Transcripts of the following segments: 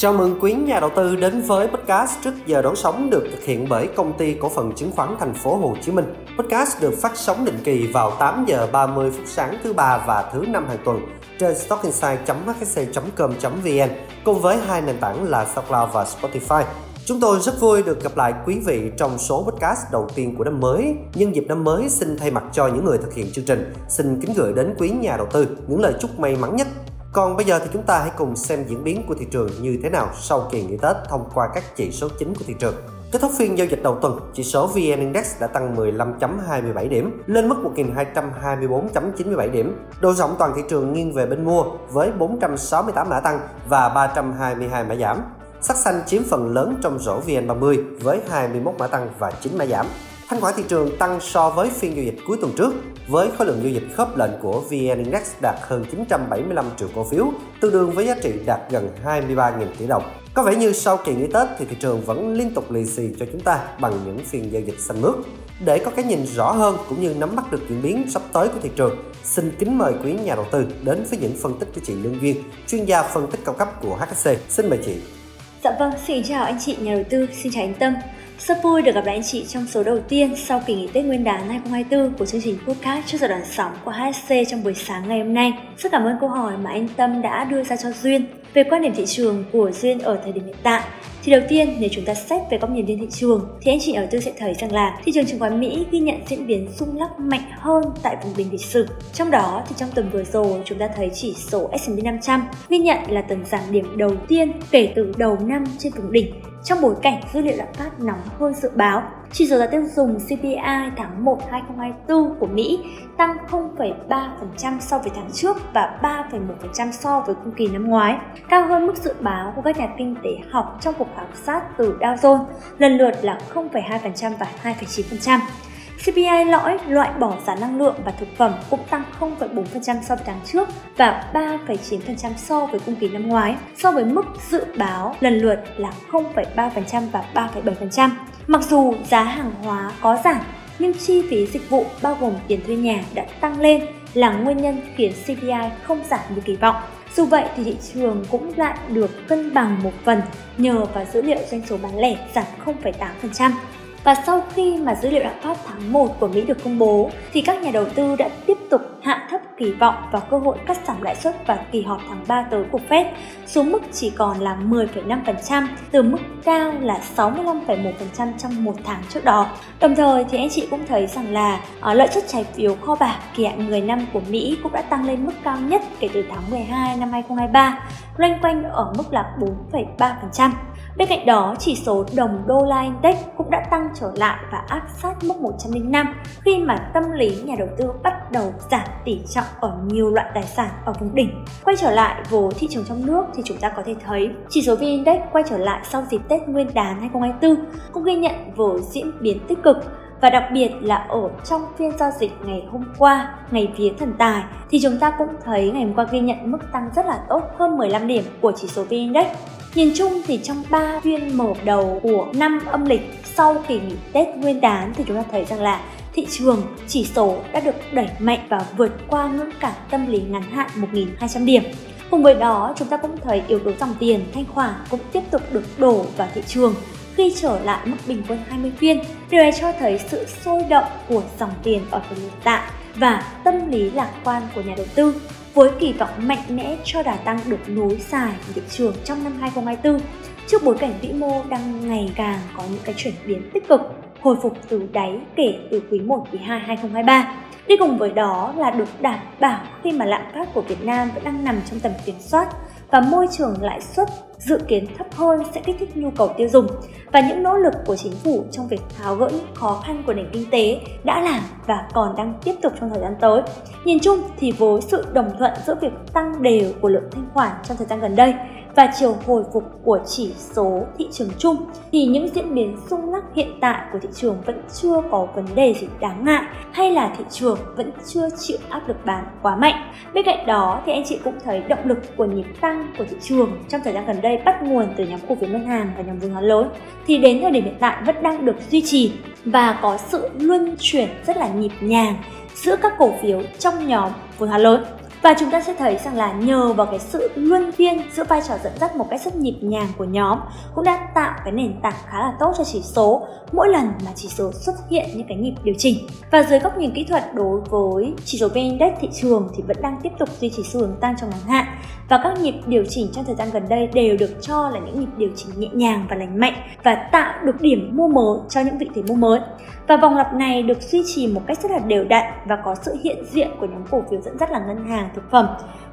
Chào mừng quý nhà đầu tư đến với podcast trước giờ đón sóng được thực hiện bởi công ty cổ phần chứng khoán thành phố Hồ Chí Minh. Podcast được phát sóng định kỳ vào 8 giờ 30 phút sáng thứ ba và thứ năm hàng tuần trên stockinside.hsc.com.vn cùng với hai nền tảng là SoundCloud và Spotify. Chúng tôi rất vui được gặp lại quý vị trong số podcast đầu tiên của năm mới. Nhân dịp năm mới, xin thay mặt cho những người thực hiện chương trình, xin kính gửi đến quý nhà đầu tư những lời chúc may mắn nhất còn bây giờ thì chúng ta hãy cùng xem diễn biến của thị trường như thế nào sau kỳ nghỉ Tết thông qua các chỉ số chính của thị trường. Kết thúc phiên giao dịch đầu tuần, chỉ số VN Index đã tăng 15.27 điểm lên mức 1.224.97 điểm. Độ rộng toàn thị trường nghiêng về bên mua với 468 mã tăng và 322 mã giảm. Sắc xanh chiếm phần lớn trong rổ VN30 với 21 mã tăng và 9 mã giảm. Thanh khoản thị trường tăng so với phiên giao dịch cuối tuần trước với khối lượng giao dịch khớp lệnh của VN Index đạt hơn 975 triệu cổ phiếu, tương đương với giá trị đạt gần 23.000 tỷ đồng. Có vẻ như sau kỳ nghỉ Tết thì thị trường vẫn liên tục lì xì cho chúng ta bằng những phiên giao dịch xanh mướt. Để có cái nhìn rõ hơn cũng như nắm bắt được diễn biến sắp tới của thị trường, xin kính mời quý nhà đầu tư đến với những phân tích của chị Lương Duyên, chuyên gia phân tích cao cấp của HSC. Xin mời chị. Dạ vâng, xin chào anh chị nhà đầu tư, xin chào anh Tâm. Rất vui được gặp lại anh chị trong số đầu tiên sau kỳ nghỉ Tết Nguyên đán 2024 của chương trình podcast trước giờ đoạn sóng của HSC trong buổi sáng ngày hôm nay. Rất cảm ơn câu hỏi mà anh Tâm đã đưa ra cho Duyên về quan điểm thị trường của Duyên ở thời điểm hiện tại. Thì đầu tiên, nếu chúng ta xét về góc nhìn trên thị trường, thì anh chị ở tư sẽ thấy rằng là thị trường chứng khoán Mỹ ghi nhận diễn biến rung lắc mạnh hơn tại vùng đỉnh lịch sử. Trong đó, thì trong tuần vừa rồi, chúng ta thấy chỉ số S&P 500 ghi nhận là tuần giảm điểm đầu tiên kể từ đầu năm trên vùng đỉnh trong bối cảnh dữ liệu lạm phát nóng hơn dự báo. Chỉ số giá tiêu dùng CPI tháng 1 2024 của Mỹ tăng 0,3% so với tháng trước và 3,1% so với cùng kỳ năm ngoái, cao hơn mức dự báo của các nhà kinh tế học trong cuộc khảo sát từ Dow Jones, lần lượt là 0,2% và 2,9%. CPI lõi loại bỏ giá năng lượng và thực phẩm cũng tăng 0,4% so với tháng trước và 3,9% so với cùng kỳ năm ngoái, so với mức dự báo lần lượt là 0,3% và 3,7%. Mặc dù giá hàng hóa có giảm, nhưng chi phí dịch vụ bao gồm tiền thuê nhà đã tăng lên là nguyên nhân khiến CPI không giảm như kỳ vọng. Dù vậy thì thị trường cũng lại được cân bằng một phần nhờ vào dữ liệu doanh số bán lẻ giảm 0,8%. Và sau khi mà dữ liệu lạm phát tháng 1 của Mỹ được công bố thì các nhà đầu tư đã tiếp tục hạ thấp kỳ vọng vào cơ hội cắt giảm lãi suất vào kỳ họp tháng 3 tới của Fed xuống mức chỉ còn là 10,5% từ mức cao là 65,1% trong một tháng trước đó. Đồng thời thì anh chị cũng thấy rằng là ờ, lợi suất trái phiếu kho bạc kỳ hạn 10 năm của Mỹ cũng đã tăng lên mức cao nhất kể từ tháng 12 năm 2023, loanh quanh ở mức là 4,3%. Bên cạnh đó, chỉ số đồng đô la index cũng đã tăng trở lại và áp sát mức 105 khi mà tâm lý nhà đầu tư bắt đầu giảm tỷ trọng ở nhiều loại tài sản ở vùng đỉnh. Quay trở lại với thị trường trong nước thì chúng ta có thể thấy chỉ số VN Index quay trở lại sau dịp Tết Nguyên đán 2024 cũng ghi nhận với diễn biến tích cực và đặc biệt là ở trong phiên giao dịch ngày hôm qua, ngày vía thần tài thì chúng ta cũng thấy ngày hôm qua ghi nhận mức tăng rất là tốt hơn 15 điểm của chỉ số VN Index Nhìn chung thì trong 3 phiên mở đầu của năm âm lịch sau kỳ nghỉ Tết Nguyên đán thì chúng ta thấy rằng là thị trường chỉ số đã được đẩy mạnh và vượt qua ngưỡng cản tâm lý ngắn hạn 1.200 điểm. Cùng với đó, chúng ta cũng thấy yếu tố dòng tiền, thanh khoản cũng tiếp tục được đổ vào thị trường khi trở lại mức bình quân 20 phiên. Điều này cho thấy sự sôi động của dòng tiền ở thời hiện tại và tâm lý lạc quan của nhà đầu tư, với kỳ vọng mạnh mẽ cho đà tăng được nối dài của thị trường trong năm 2024 trước bối cảnh vĩ mô đang ngày càng có những cái chuyển biến tích cực, hồi phục từ đáy kể từ quý 1 quý 2 2023. Đi cùng với đó là được đảm bảo khi mà lạm phát của Việt Nam vẫn đang nằm trong tầm kiểm soát và môi trường lãi suất dự kiến thấp hơn sẽ kích thích nhu cầu tiêu dùng và những nỗ lực của chính phủ trong việc tháo gỡ những khó khăn của nền kinh tế đã làm và còn đang tiếp tục trong thời gian tới. Nhìn chung thì với sự đồng thuận giữa việc tăng đều của lượng thanh khoản trong thời gian gần đây và chiều hồi phục của chỉ số thị trường chung, thì những diễn biến rung lắc hiện tại của thị trường vẫn chưa có vấn đề gì đáng ngại hay là thị trường vẫn chưa chịu áp lực bán quá mạnh. Bên cạnh đó thì anh chị cũng thấy động lực của nhịp tăng của thị trường trong thời gian gần đây bắt nguồn từ nhóm cổ phiếu ngân hàng và nhóm vốn hóa lớn, thì đến thời điểm hiện tại vẫn đang được duy trì và có sự luân chuyển rất là nhịp nhàng giữa các cổ phiếu trong nhóm vốn hóa lớn. Và chúng ta sẽ thấy rằng là nhờ vào cái sự luân phiên giữa vai trò dẫn dắt một cách rất nhịp nhàng của nhóm, cũng đã tạo cái nền tảng khá là tốt cho chỉ số mỗi lần mà chỉ số xuất hiện những cái nhịp điều chỉnh. Và dưới góc nhìn kỹ thuật đối với chỉ số VN Index thị trường thì vẫn đang tiếp tục duy trì xu hướng tăng trong ngắn hạn và các nhịp điều chỉnh trong thời gian gần đây đều được cho là những nhịp điều chỉnh nhẹ nhàng và lành mạnh và tạo được điểm mua mới cho những vị thế mua mới. Và vòng lặp này được duy trì một cách rất là đều đặn và có sự hiện diện của nhóm cổ phiếu dẫn dắt là ngân hàng thực phẩm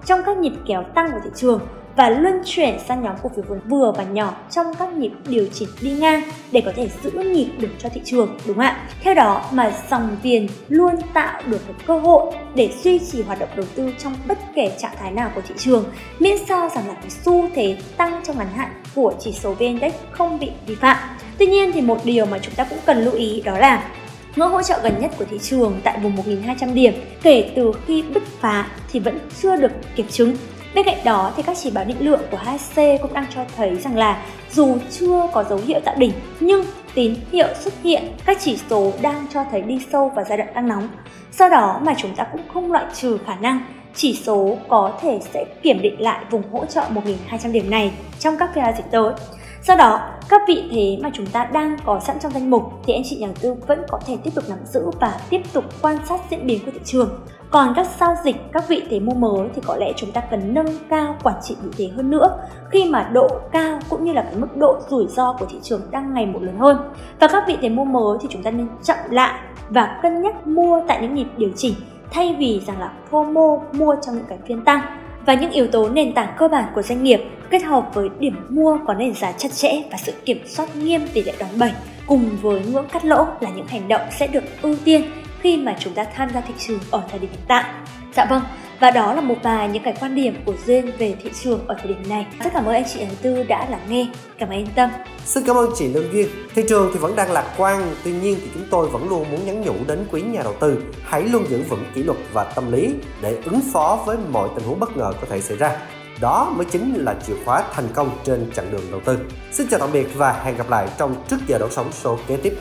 trong các nhịp kéo tăng của thị trường và luân chuyển sang nhóm cổ phiếu vốn vừa và nhỏ trong các nhịp điều chỉnh đi ngang để có thể giữ nhịp được cho thị trường, đúng không ạ? Theo đó mà dòng tiền luôn tạo được một cơ hội để duy trì hoạt động đầu tư trong bất kể trạng thái nào của thị trường, miễn sao rằng là cái xu thế tăng trong ngắn hạn của chỉ số VN Index không bị vi phạm. Tuy nhiên thì một điều mà chúng ta cũng cần lưu ý đó là ngưỡng hỗ trợ gần nhất của thị trường tại vùng 1.200 điểm, kể từ khi bứt phá thì vẫn chưa được kiểm chứng Bên cạnh đó thì các chỉ báo định lượng của HSC cũng đang cho thấy rằng là dù chưa có dấu hiệu tạo đỉnh, nhưng tín hiệu xuất hiện, các chỉ số đang cho thấy đi sâu vào giai đoạn tăng nóng. Do đó mà chúng ta cũng không loại trừ khả năng chỉ số có thể sẽ kiểm định lại vùng hỗ trợ 1.200 điểm này trong các phiên giao dịch tới. Do đó, các vị thế mà chúng ta đang có sẵn trong danh mục thì anh chị nhà đầu tư vẫn có thể tiếp tục nắm giữ và tiếp tục quan sát diễn biến của thị trường. Còn các giao dịch, các vị thế mua mới thì có lẽ chúng ta cần nâng cao quản trị vị thế hơn nữa khi mà độ cao cũng như là cái mức độ rủi ro của thị trường đang ngày một lớn hơn. Và các vị thế mua mới thì chúng ta nên chậm lại và cân nhắc mua tại những nhịp điều chỉnh thay vì rằng là FOMO mua trong những cái phiên tăng và những yếu tố nền tảng cơ bản của doanh nghiệp kết hợp với điểm mua có nền giá chặt chẽ và sự kiểm soát nghiêm tỷ lệ đòn bẩy cùng với ngưỡng cắt lỗ là những hành động sẽ được ưu tiên khi mà chúng ta tham gia thị trường ở thời điểm hiện tại. Dạ vâng, và đó là một vài những cái quan điểm của Duyên về thị trường ở thời điểm này. Rất cảm ơn anh chị đầu tư đã lắng nghe. Cảm ơn anh tâm. Xin cảm ơn chị Lương Duyên. Thị trường thì vẫn đang lạc quan, tuy nhiên thì chúng tôi vẫn luôn muốn nhắn nhủ đến quý nhà đầu tư hãy luôn giữ vững kỷ luật và tâm lý để ứng phó với mọi tình huống bất ngờ có thể xảy ra. Đó mới chính là chìa khóa thành công trên chặng đường đầu tư. Xin chào tạm biệt và hẹn gặp lại trong trước giờ đón sóng số kế tiếp.